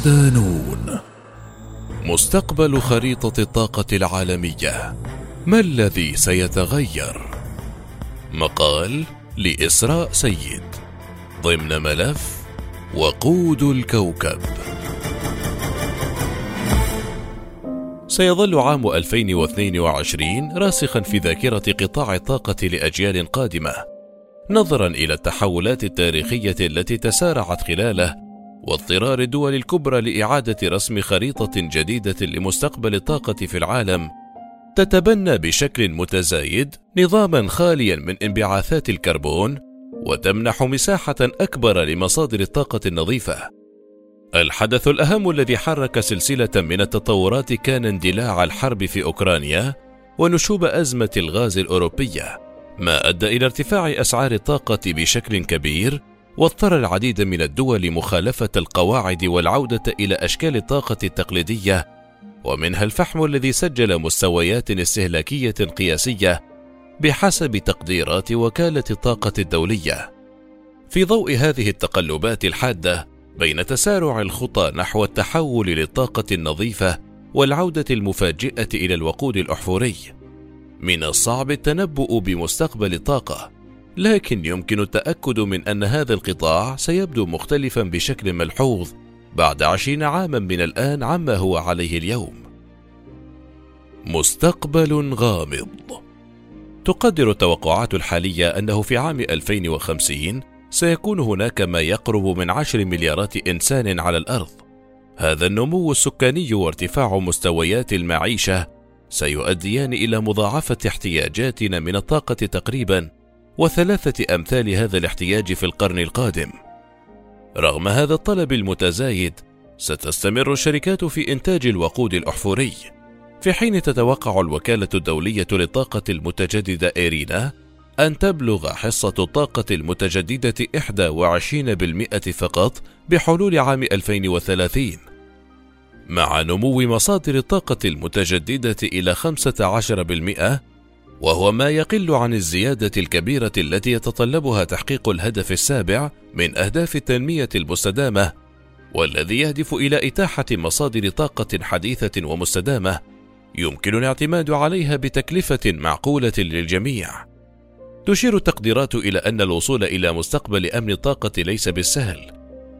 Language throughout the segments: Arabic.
ودانون مستقبل خريطة الطاقة العالمية. ما الذي سيتغير؟ مقال لإسراء سيد. ضمن ملف وقود الكوكب. سيظل عام 2022 راسخا في ذاكرة قطاع الطاقة لأجيال قادمة. نظرا إلى التحولات التاريخية التي تسارعت خلاله واضطرار الدول الكبرى لإعادة رسم خريطة جديدة لمستقبل الطاقة في العالم تتبنى بشكل متزايد نظاما خاليا من انبعاثات الكربون وتمنح مساحة أكبر لمصادر الطاقة النظيفة. الحدث الأهم الذي حرك سلسلة من التطورات كان اندلاع الحرب في أوكرانيا ونشوب أزمة الغاز الأوروبية ما أدى إلى ارتفاع أسعار الطاقة بشكل كبير واضطر العديد من الدول مخالفة القواعد والعودة إلى أشكال الطاقة التقليدية ومنها الفحم الذي سجل مستويات استهلاكية قياسية بحسب تقديرات وكالة الطاقة الدولية. في ضوء هذه التقلبات الحادة بين تسارع الخطى نحو التحول للطاقة النظيفة والعودة المفاجئة إلى الوقود الأحفوري، من الصعب التنبؤ بمستقبل الطاقة لكن يمكن التأكد من أن هذا القطاع سيبدو مختلفا بشكل ملحوظ بعد عشرين عاما من الآن عما هو عليه اليوم. مستقبل غامض تقدر التوقعات الحالية أنه في عام 2050 سيكون هناك ما يقرب من عشر مليارات إنسان على الأرض. هذا النمو السكاني وارتفاع مستويات المعيشة سيؤديان إلى مضاعفة احتياجاتنا من الطاقة تقريبا وثلاثة أمثال هذا الاحتياج في القرن القادم. رغم هذا الطلب المتزايد، ستستمر الشركات في إنتاج الوقود الأحفوري، في حين تتوقع الوكالة الدولية للطاقة المتجددة إيرينا أن تبلغ حصة الطاقة المتجددة 21% فقط بحلول عام 2030 مع نمو مصادر الطاقة المتجددة إلى 15% وهو ما يقل عن الزيادة الكبيرة التي يتطلبها تحقيق الهدف السابع من أهداف التنمية المستدامة، والذي يهدف إلى إتاحة مصادر طاقة حديثة ومستدامة يمكن الاعتماد عليها بتكلفة معقولة للجميع. تشير التقديرات إلى أن الوصول إلى مستقبل أمن الطاقة ليس بالسهل،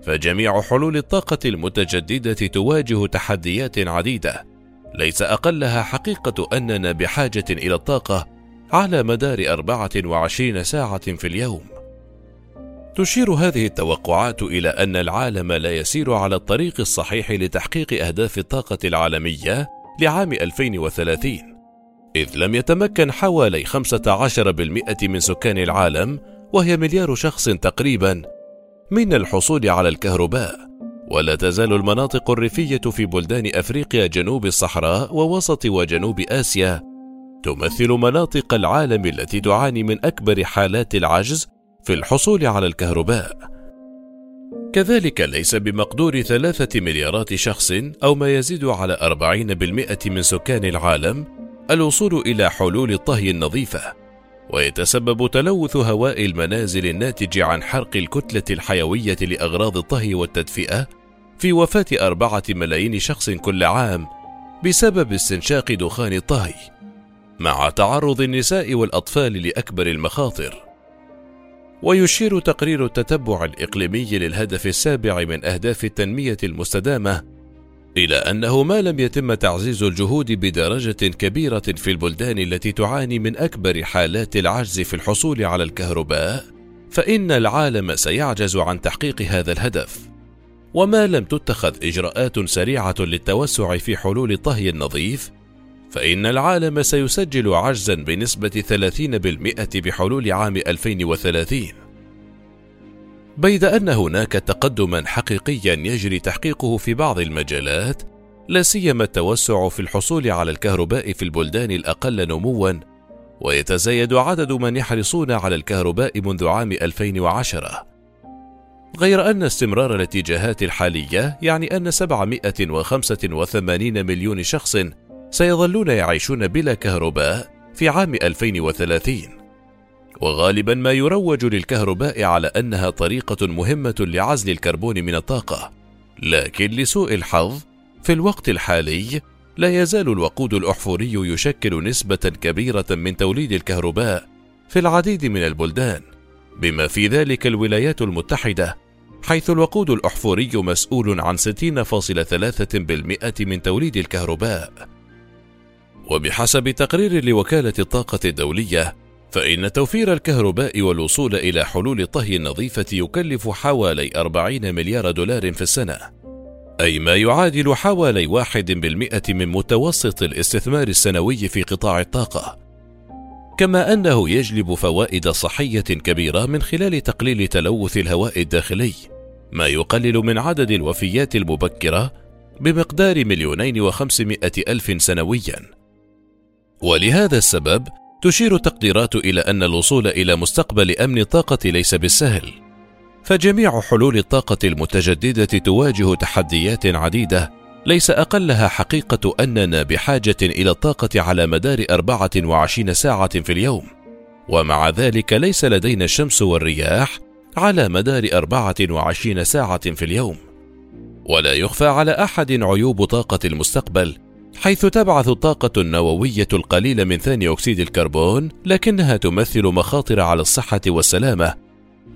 فجميع حلول الطاقة المتجددة تواجه تحديات عديدة، ليس أقلها حقيقة أننا بحاجة إلى الطاقة على مدار 24 ساعة في اليوم. تشير هذه التوقعات إلى أن العالم لا يسير على الطريق الصحيح لتحقيق أهداف الطاقة العالمية لعام 2030 إذ لم يتمكن حوالي 15% من سكان العالم وهي مليار شخص تقريبا من الحصول على الكهرباء ولا تزال المناطق الريفية في بلدان أفريقيا جنوب الصحراء ووسط وجنوب آسيا تمثل مناطق العالم التي تعاني من أكبر حالات العجز في الحصول على الكهرباء. كذلك ليس بمقدور ثلاثة مليارات شخص أو ما يزيد على أربعين بالمئة من سكان العالم الوصول إلى حلول الطهي النظيفة، ويتسبب تلوث هواء المنازل الناتج عن حرق الكتلة الحيوية لأغراض الطهي والتدفئة في وفاة أربعة ملايين شخص كل عام بسبب استنشاق دخان الطهي مع تعرض النساء والأطفال لأكبر المخاطر. ويشير تقرير التتبع الإقليمي للهدف السابع من أهداف التنمية المستدامة إلى أنه ما لم يتم تعزيز الجهود بدرجة كبيرة في البلدان التي تعاني من أكبر حالات العجز في الحصول على الكهرباء فإن العالم سيعجز عن تحقيق هذا الهدف. وما لم تتخذ إجراءات سريعة للتوسع في حلول الطهي النظيف فإن العالم سيسجل عجزا بنسبة 30% بحلول عام 2030 بيد أن هناك تقدما حقيقيا يجري تحقيقه في بعض المجالات لا سيما التوسع في الحصول على الكهرباء في البلدان الأقل نموا ويتزايد عدد من يحرصون على الكهرباء منذ عام 2010 غير أن استمرار الاتجاهات الحالية يعني أن 785 مليون شخص سيظلون يعيشون بلا كهرباء في عام 2030 وغالبا ما يروج للكهرباء على أنها طريقة مهمة لعزل الكربون من الطاقة. لكن لسوء الحظ في الوقت الحالي لا يزال الوقود الأحفوري يشكل نسبة كبيرة من توليد الكهرباء في العديد من البلدان. بما في ذلك الولايات المتحدة حيث الوقود الأحفوري مسؤول عن 60.3% من توليد الكهرباء. وبحسب تقرير لوكالة الطاقة الدولية، فإن توفير الكهرباء والوصول إلى حلول الطهي النظيفة يكلف حوالي 40 مليار دولار في السنة، أي ما يعادل حوالي واحد بالمئة من متوسط الاستثمار السنوي في قطاع الطاقة. كما أنه يجلب فوائد صحية كبيرة من خلال تقليل تلوث الهواء الداخلي، ما يقلل من عدد الوفيات المبكرة بمقدار مليونين وخمسمائة ألف سنويا. ولهذا السبب تشير التقديرات إلى أن الوصول إلى مستقبل أمن الطاقة ليس بالسهل، فجميع حلول الطاقة المتجددة تواجه تحديات عديدة ليس أقلها حقيقة أننا بحاجة إلى الطاقة على مدار 24 ساعة في اليوم، ومع ذلك ليس لدينا الشمس والرياح على مدار 24 ساعة في اليوم. ولا يخفى على أحد عيوب طاقة المستقبل، حيث تبعث الطاقة النووية القليل من ثاني أكسيد الكربون، لكنها تمثل مخاطر على الصحة والسلامة.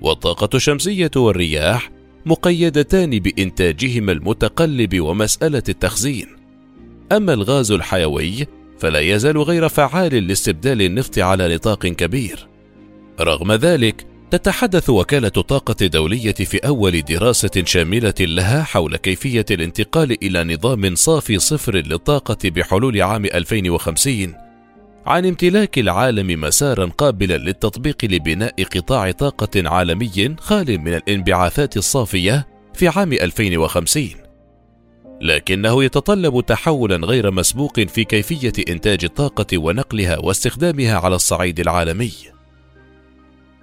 والطاقة الشمسية والرياح مقيدتان بإنتاجهما المتقلب ومسألة التخزين. أما الغاز الحيوي فلا يزال غير فعال لاستبدال النفط على نطاق كبير. رغم ذلك تتحدث وكالة الطاقة الدولية في أول دراسة شاملة لها حول كيفية الانتقال إلى نظام صافي صفر للطاقة بحلول عام 2050 عن امتلاك العالم مسارا قابلا للتطبيق لبناء قطاع طاقة عالمي خال من الانبعاثات الصافية في عام 2050 لكنه يتطلب تحولا غير مسبوق في كيفية إنتاج الطاقة ونقلها واستخدامها على الصعيد العالمي.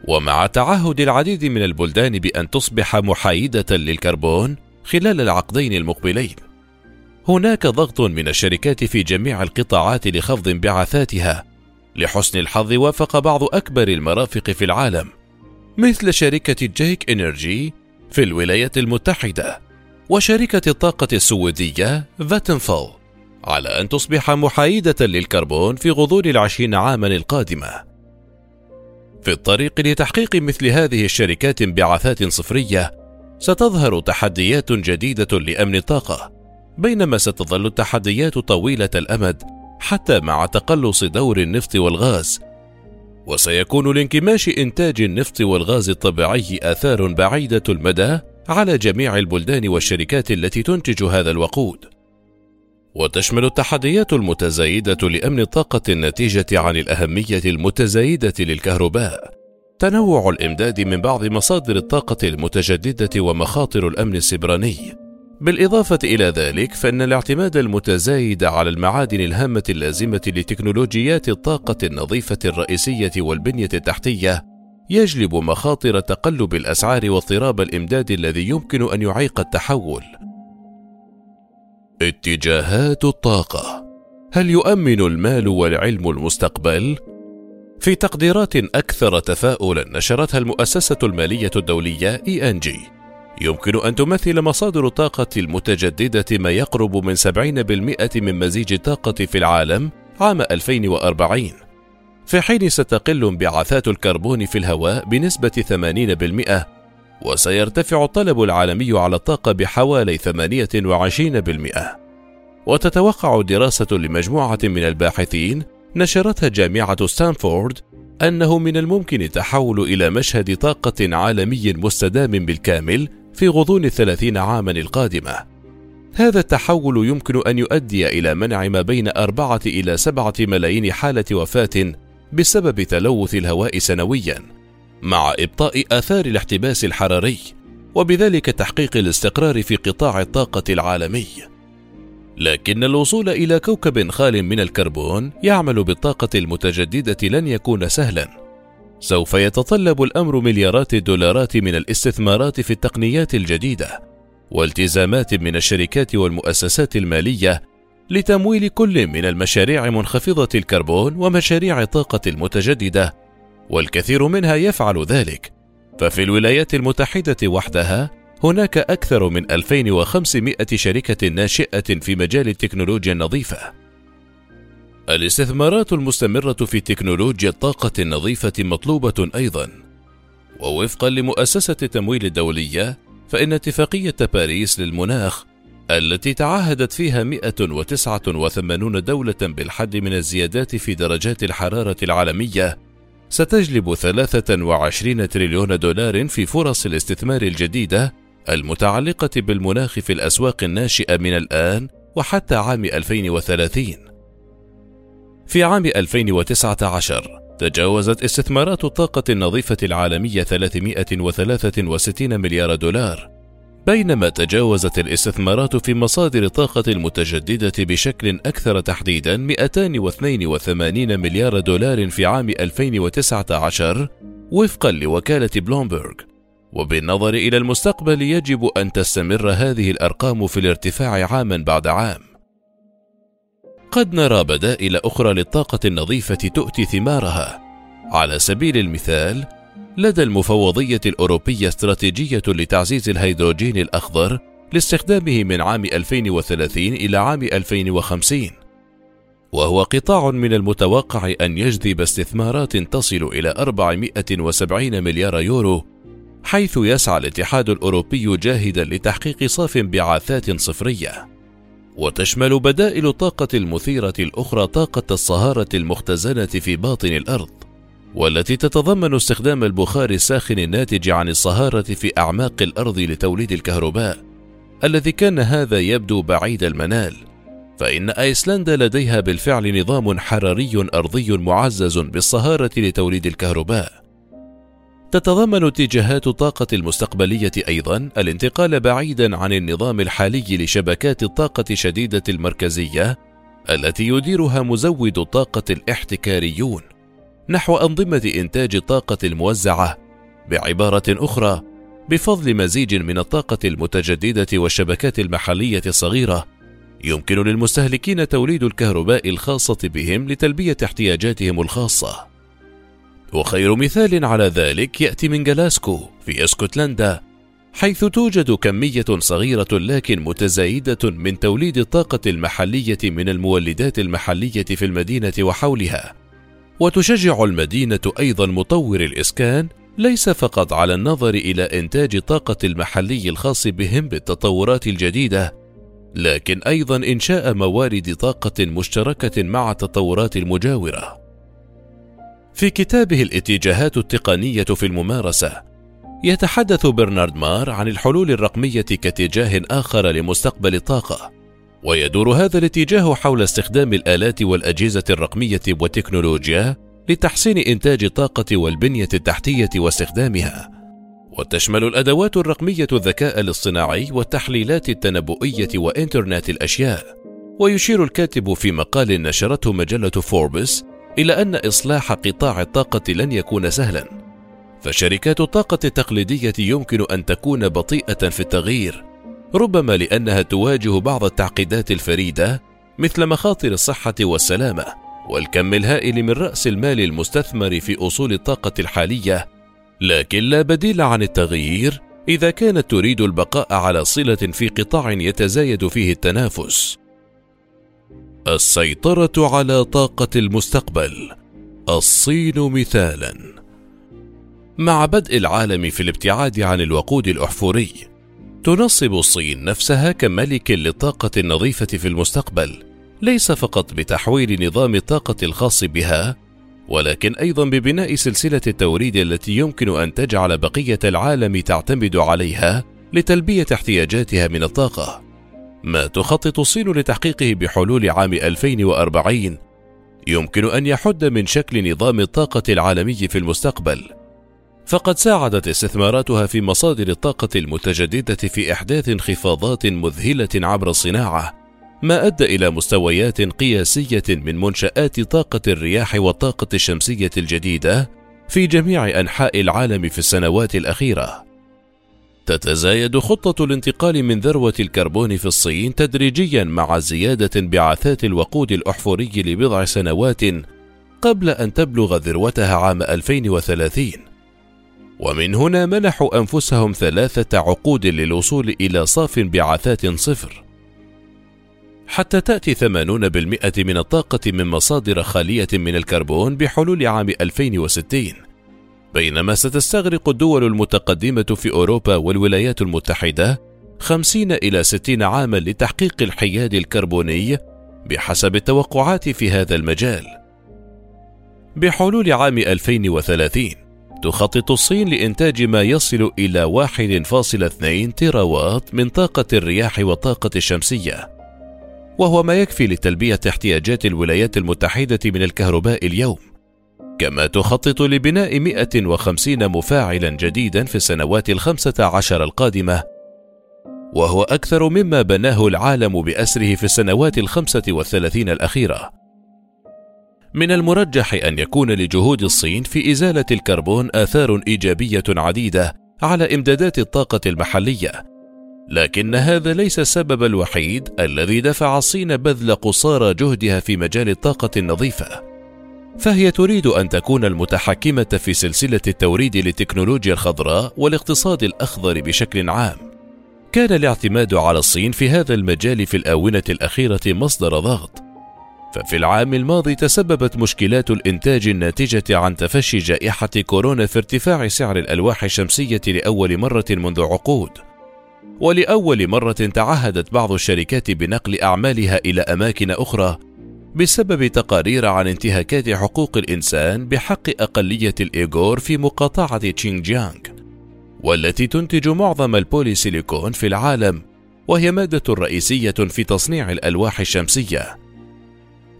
ومع تعهد العديد من البلدان بأن تصبح محايدة للكربون خلال العقدين المقبلين، هناك ضغط من الشركات في جميع القطاعات لخفض انبعاثاتها. لحسن الحظ وافق بعض أكبر المرافق في العالم مثل شركة جيك إنرجي في الولايات المتحدة وشركة الطاقة السويدية فاتنفال على أن تصبح محايدة للكربون في غضون العشرين عاما القادمة في الطريق لتحقيق مثل هذه الشركات انبعاثات صفرية ستظهر تحديات جديدة لأمن الطاقة بينما ستظل التحديات طويلة الأمد حتى مع تقلص دور النفط والغاز. وسيكون لانكماش إنتاج النفط والغاز الطبيعي آثار بعيدة المدى على جميع البلدان والشركات التي تنتج هذا الوقود. وتشمل التحديات المتزايدة لأمن الطاقة الناتجة عن الأهمية المتزايدة للكهرباء، تنوع الإمداد من بعض مصادر الطاقة المتجددة ومخاطر الأمن السبراني. بالإضافة إلى ذلك، فإن الاعتماد المتزايد على المعادن الهامة اللازمة لتكنولوجيات الطاقة النظيفة الرئيسية والبنية التحتية يجلب مخاطر تقلب الأسعار واضطراب الإمداد الذي يمكن أن يعيق التحول. اتجاهات الطاقة هل يؤمن المال والعلم المستقبل؟ في تقديرات أكثر تفاؤلا نشرتها المؤسسة المالية الدولية ENG يمكن أن تمثل مصادر الطاقة المتجددة ما يقرب من 70% من مزيج الطاقة في العالم عام 2040 في حين ستقل انبعاثات الكربون في الهواء بنسبة 80% وسيرتفع الطلب العالمي على الطاقة بحوالي 28%. وتتوقع دراسة لمجموعة من الباحثين نشرتها جامعة ستانفورد أنه من الممكن التحول إلى مشهد طاقة عالمي مستدام بالكامل في غضون الثلاثين عاما القادمة. هذا التحول يمكن أن يؤدي إلى منع ما بين أربعة إلى سبعة ملايين حالة وفاة بسبب تلوث الهواء سنوياً، مع إبطاء آثار الاحتباس الحراري وبذلك تحقيق الاستقرار في قطاع الطاقة العالمي. لكن الوصول إلى كوكب خال من الكربون يعمل بالطاقة المتجددة لن يكون سهلا. سوف يتطلب الأمر مليارات الدولارات من الاستثمارات في التقنيات الجديدة والتزامات من الشركات والمؤسسات المالية لتمويل كل من المشاريع منخفضة الكربون ومشاريع الطاقة المتجددة والكثير منها يفعل ذلك ففي الولايات المتحدة وحدها هناك أكثر من 2500 شركة ناشئة في مجال التكنولوجيا النظيفة. الاستثمارات المستمرة في تكنولوجيا الطاقة النظيفة مطلوبة أيضا. ووفقا لمؤسسة التمويل الدولية، فإن اتفاقية باريس للمناخ التي تعهدت فيها 189 دولة بالحد من الزيادات في درجات الحرارة العالمية ستجلب 23 تريليون دولار في فرص الاستثمار الجديدة المتعلقة بالمناخ في الأسواق الناشئة من الآن وحتى عام 2030. في عام 2019 تجاوزت استثمارات الطاقة النظيفة العالمية 363 مليار دولار بينما تجاوزت الاستثمارات في مصادر الطاقة المتجددة بشكل أكثر تحديدا 282 مليار دولار في عام 2019 وفقا لوكالة بلومبرغ. وبالنظر إلى المستقبل يجب أن تستمر هذه الأرقام في الارتفاع عاما بعد عام. قد نرى بدائل أخرى للطاقة النظيفة تؤتي ثمارها. على سبيل المثال لدى المفوضية الأوروبية استراتيجية لتعزيز الهيدروجين الأخضر لاستخدامه من عام 2030 إلى عام 2050 وهو قطاع من المتوقع أن يجذب استثمارات تصل إلى 470 مليار يورو حيث يسعى الاتحاد الأوروبي جاهدا لتحقيق صافٍ انبعاثات صفرية. وتشمل بدائل الطاقة المثيرة الأخرى طاقة الصهارة المختزنة في باطن الأرض والتي تتضمن استخدام البخار الساخن الناتج عن الصهارة في أعماق الأرض لتوليد الكهرباء، الذي كان هذا يبدو بعيد المنال، فإن أيسلندا لديها بالفعل نظام حراري أرضي معزز بالصهارة لتوليد الكهرباء. تتضمن اتجاهات الطاقة المستقبلية أيضا الانتقال بعيدا عن النظام الحالي لشبكات الطاقة شديدة المركزية التي يديرها مزود الطاقة الاحتكاريون نحو أنظمة إنتاج الطاقة الموزعة بعبارة أخرى بفضل مزيج من الطاقة المتجددة والشبكات المحلية الصغيرة يمكن للمستهلكين توليد الكهرباء الخاصة بهم لتلبية احتياجاتهم الخاصة. وخير مثال على ذلك يأتي من جلاسكو في اسكتلندا حيث توجد كمية صغيرة لكن متزايدة من توليد الطاقة المحلية من المولدات المحلية في المدينة وحولها، وتشجع المدينة أيضا مطور الإسكان ليس فقط على النظر إلى إنتاج الطاقة المحلي الخاص بهم بالتطورات الجديدة، لكن أيضا إنشاء موارد طاقة مشتركة مع التطورات المجاورة. في كتابه الاتجاهات التقنية في الممارسة، يتحدث برنارد مار عن الحلول الرقمية كاتجاه آخر لمستقبل الطاقة. ويدور هذا الاتجاه حول استخدام الآلات والأجهزة الرقمية والتكنولوجيا لتحسين إنتاج الطاقة والبنية التحتية واستخدامها. وتشمل الأدوات الرقمية الذكاء الاصطناعي والتحليلات التنبؤية وإنترنت الأشياء. ويشير الكاتب في مقال نشرته مجلة فوربس إلى أن إصلاح قطاع الطاقة لن يكون سهلا. فشركات الطاقة التقليدية يمكن أن تكون بطيئة في التغيير ربما لأنها تواجه بعض التعقيدات الفريدة مثل مخاطر الصحة والسلامة والكم الهائل من رأس المال المستثمر في أصول الطاقة الحالية لكن لا بديل عن التغيير إذا كانت تريد البقاء على صلة في قطاع يتزايد فيه التنافس السيطرة على طاقة المستقبل. الصين مثالا. مع بدء العالم في الابتعاد عن الوقود الأحفوري تنصب الصين نفسها كملك للطاقة النظيفة في المستقبل، ليس فقط بتحويل نظام الطاقة الخاص بها، ولكن أيضا ببناء سلسلة التوريد التي يمكن أن تجعل بقية العالم تعتمد عليها لتلبية احتياجاتها من الطاقة. ما تخطط الصين لتحقيقه بحلول عام 2040 يمكن أن يحد من شكل نظام الطاقة العالمي في المستقبل. فقد ساعدت استثماراتها في مصادر الطاقة المتجددة في إحداث انخفاضات مذهلة عبر الصناعة، ما أدى إلى مستويات قياسية من منشآت طاقة الرياح والطاقة الشمسية الجديدة في جميع أنحاء العالم في السنوات الأخيرة. تتزايد خطة الانتقال من ذروة الكربون في الصين تدريجيا مع زيادة انبعاثات الوقود الأحفوري لبضع سنوات قبل أن تبلغ ذروتها عام 2030 ومن هنا منحوا أنفسهم ثلاثة عقود للوصول إلى صاف انبعاثات صفر. حتى تأتي 80% من الطاقة من مصادر خالية من الكربون بحلول عام 2060 بينما ستستغرق الدول المتقدمة في أوروبا والولايات المتحدة 50 إلى 60 عاما لتحقيق الحياد الكربوني بحسب التوقعات في هذا المجال. بحلول عام 2030 تخطط الصين لإنتاج ما يصل إلى 1.2 تيراوات من طاقة الرياح والطاقة الشمسية، وهو ما يكفي لتلبية احتياجات الولايات المتحدة من الكهرباء اليوم. كما تخطط لبناء 150 مفاعلا جديدا في السنوات الخمسة عشر القادمة وهو أكثر مما بناه العالم بأسره في السنوات الخمسة والثلاثين الأخيرة. من المرجح أن يكون لجهود الصين في إزالة الكربون آثار إيجابية عديدة على إمدادات الطاقة المحلية، لكن هذا ليس السبب الوحيد الذي دفع الصين بذل قصارى جهدها في مجال الطاقة النظيفة. فهي تريد أن تكون المتحكمة في سلسلة التوريد للتكنولوجيا الخضراء والاقتصاد الأخضر بشكل عام. كان الاعتماد على الصين في هذا المجال في الآونة الأخيرة مصدر ضغط ففي العام الماضي تسببت مشكلات الإنتاج الناتجة عن تفشي جائحة كورونا في ارتفاع سعر الألواح الشمسية لأول مرة منذ عقود ولأول مرة تعهدت بعض الشركات بنقل أعمالها إلى أماكن أخرى بسبب تقارير عن انتهاكات حقوق الإنسان بحق أقلية الإيغور في مقاطعة تشينجيانغ والتي تنتج معظم البوليسيليكون في العالم وهي مادة رئيسية في تصنيع الألواح الشمسية.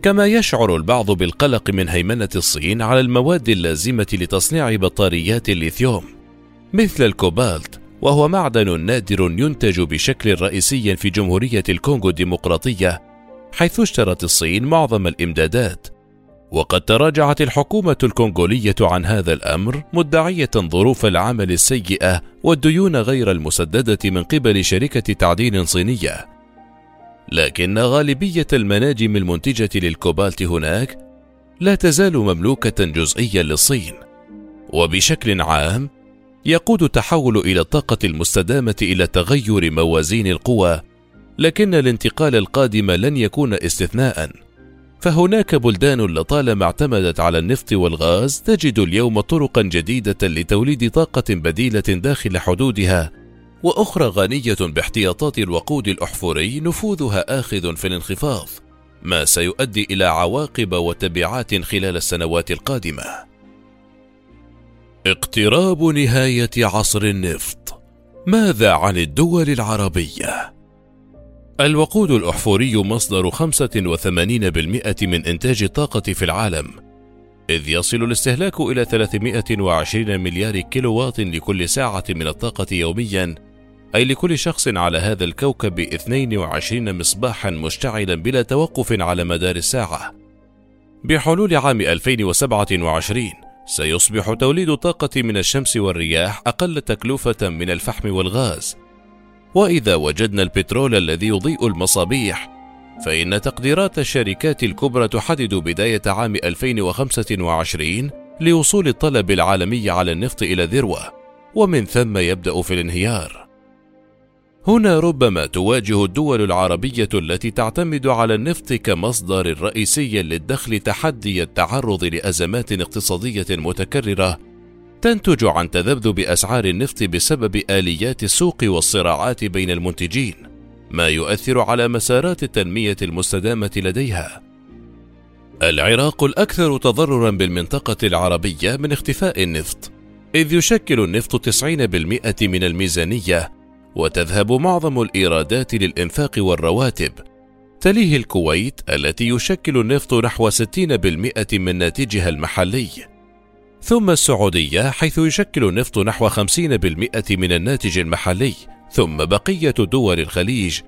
كما يشعر البعض بالقلق من هيمنة الصين على المواد اللازمة لتصنيع بطاريات الليثيوم مثل الكوبالت وهو معدن نادر ينتج بشكل رئيسي في جمهورية الكونغو الديمقراطية حيث اشترت الصين معظم الإمدادات وقد تراجعت الحكومة الكونغولية عن هذا الأمر مدعية ظروف العمل السيئة والديون غير المسددة من قبل شركة تعدين صينية. لكن غالبية المناجم المنتجة للكوبالت هناك لا تزال مملوكة جزئيا للصين. وبشكل عام يقود التحول إلى الطاقة المستدامة إلى تغير موازين القوى، لكن الانتقال القادم لن يكون استثناءً. فهناك بلدان لطالما اعتمدت على النفط والغاز تجد اليوم طرقا جديدة لتوليد طاقة بديلة داخل حدودها وأخرى غنية باحتياطات الوقود الأحفوري نفوذها آخذ في الانخفاض ما سيؤدي إلى عواقب وتبعات خلال السنوات القادمة. اقتراب نهاية عصر النفط. ماذا عن الدول العربية؟ الوقود الأحفوري مصدر 85% من إنتاج الطاقة في العالم، إذ يصل الاستهلاك إلى 320 مليار كيلووات لكل ساعة من الطاقة يوميًا، أي لكل شخص على هذا الكوكب 22 مصباحًا مشتعلًا بلا توقف على مدار الساعة. بحلول عام 2027 سيصبح توليد الطاقة من الشمس والرياح أقل تكلفة من الفحم والغاز، وإذا وجدنا البترول الذي يضيء المصابيح فإن تقديرات الشركات الكبرى تحدد بداية عام 2025 لوصول الطلب العالمي على النفط إلى ذروة ومن ثم يبدأ في الانهيار. هنا ربما تواجه الدول العربية التي تعتمد على النفط كمصدر رئيسي للدخل تحدي التعرض لأزمات اقتصادية متكررة تنتج عن تذبذب أسعار النفط بسبب آليات السوق والصراعات بين المنتجين ما يؤثر على مسارات التنمية المستدامة لديها. العراق الأكثر تضررا بالمنطقة العربية من اختفاء النفط إذ يشكل النفط 90% من الميزانية وتذهب معظم الإيرادات للإنفاق والرواتب. تليه الكويت التي يشكل النفط نحو 60% من ناتجها المحلي. ثم السعودية حيث يشكل النفط نحو 50% من الناتج المحلي ثم بقية دول الخليج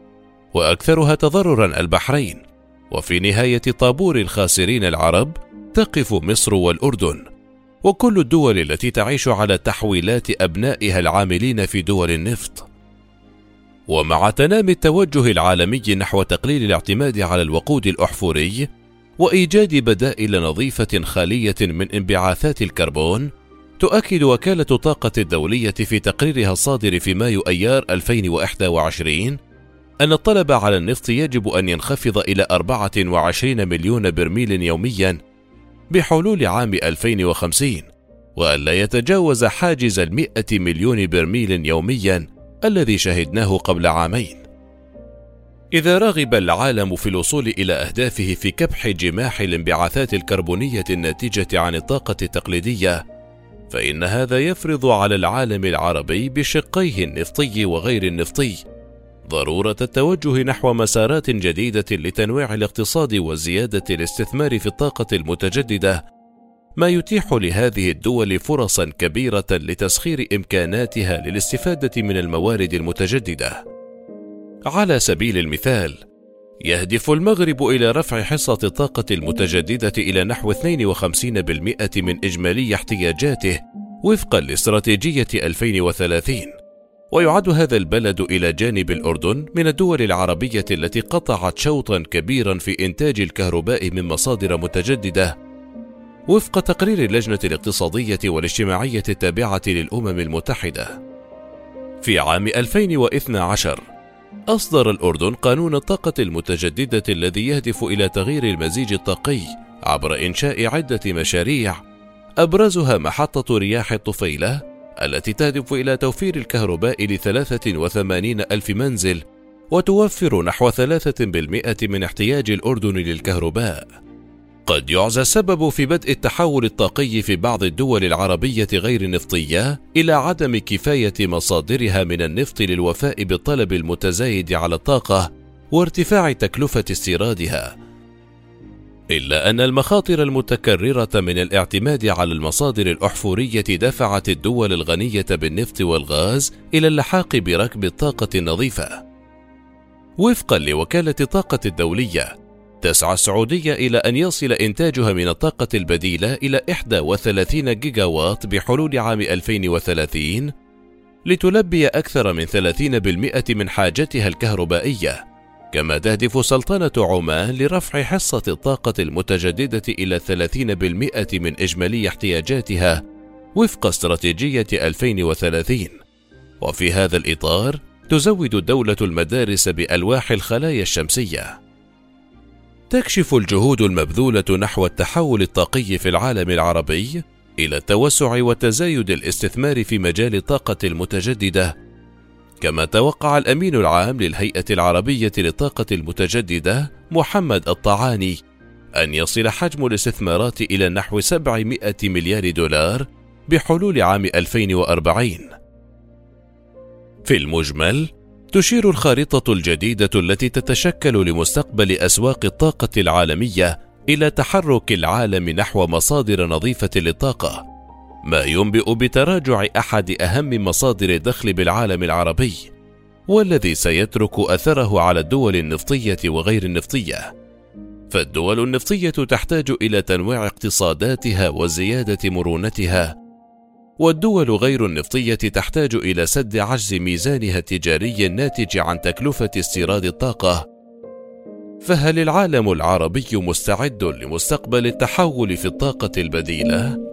وأكثرها تضررا البحرين. وفي نهاية طابور الخاسرين العرب تقف مصر والأردن. وكل الدول التي تعيش على تحويلات أبنائها العاملين في دول النفط. ومع تنامي التوجه العالمي نحو تقليل الاعتماد على الوقود الأحفوري وإيجاد بدائل نظيفة خالية من انبعاثات الكربون تؤكد وكالة الطاقة الدولية في تقريرها الصادر في مايو أيار 2021 أن الطلب على النفط يجب أن ينخفض إلى 24 مليون برميل يوميا بحلول عام 2050 وأن لا يتجاوز حاجز المئة مليون برميل يوميا الذي شهدناه قبل عامين. إذا رغب العالم في الوصول إلى أهدافه في كبح جماح الانبعاثات الكربونية الناتجة عن الطاقة التقليدية فإن هذا يفرض على العالم العربي بشقيه النفطي وغير النفطي ضرورة التوجه نحو مسارات جديدة لتنويع الاقتصاد وزيادة الاستثمار في الطاقة المتجددة ما يتيح لهذه الدول فرصا كبيرة لتسخير إمكاناتها للاستفادة من الموارد المتجددة. على سبيل المثال يهدف المغرب إلى رفع حصة الطاقة المتجددة إلى نحو 52% من إجمالي احتياجاته وفقا لاستراتيجية 2030 ويعد هذا البلد إلى جانب الأردن من الدول العربية التي قطعت شوطا كبيرا في إنتاج الكهرباء من مصادر متجددة. وفق تقرير اللجنة الاقتصادية والاجتماعية التابعة للأمم المتحدة في عام 2012 أصدر الأردن قانون الطاقة المتجددة الذي يهدف إلى تغيير المزيج الطاقي عبر إنشاء عدة مشاريع. أبرزها محطة رياح الطفيلة التي تهدف إلى توفير الكهرباء لثلاثة وثمانين ألف منزل وتوفر نحو ثلاثة بالمئة من احتياج الأردن للكهرباء. قد يعزى السبب في بدء التحول الطاقي في بعض الدول العربية غير النفطية إلى عدم كفاية مصادرها من النفط للوفاء بالطلب المتزايد على الطاقة وارتفاع تكلفة استيرادها إلا أن المخاطر المتكررة من الاعتماد على المصادر الأحفورية دفعت الدول الغنية بالنفط والغاز إلى اللحاق بركب الطاقة النظيفة. وفقا لوكالة الطاقة الدولية، تسعى السعودية إلى أن يصل إنتاجها من الطاقة البديلة إلى 31 جيجا وات بحلول عام 2030 لتلبي أكثر من 30% من حاجتها الكهربائية. كما تهدف سلطنة عمان لرفع حصة الطاقة المتجددة إلى 30% من إجمالي احتياجاتها وفق استراتيجية 2030 وفي هذا الإطار تزود الدولة المدارس بألواح الخلايا الشمسية. تكشف الجهود المبذولة نحو التحول الطاقي في العالم العربي إلى التوسع وتزايد الاستثمار في مجال الطاقة المتجددة كما توقع الأمين العام للهيئة العربية للطاقة المتجددة محمد الطعاني أن يصل حجم الاستثمارات إلى نحو 700 مليار دولار بحلول عام 2040 في المجمل تشير الخارطه الجديدة التي تتشكل لمستقبل أسواق الطاقة العالمية إلى تحرك العالم نحو مصادر نظيفة للطاقة ما ينبئ بتراجع أحد أهم مصادر الدخل بالعالم العربي والذي سيترك أثره على الدول النفطية وغير النفطية. فالدول النفطية تحتاج إلى تنويع اقتصاداتها وزيادة مرونتها والدول غير النفطية تحتاج إلى سد عجز ميزانها التجاري الناتج عن تكلفة استيراد الطاقة. فهل العالم العربي مستعد لمستقبل التحول في الطاقة البديلة؟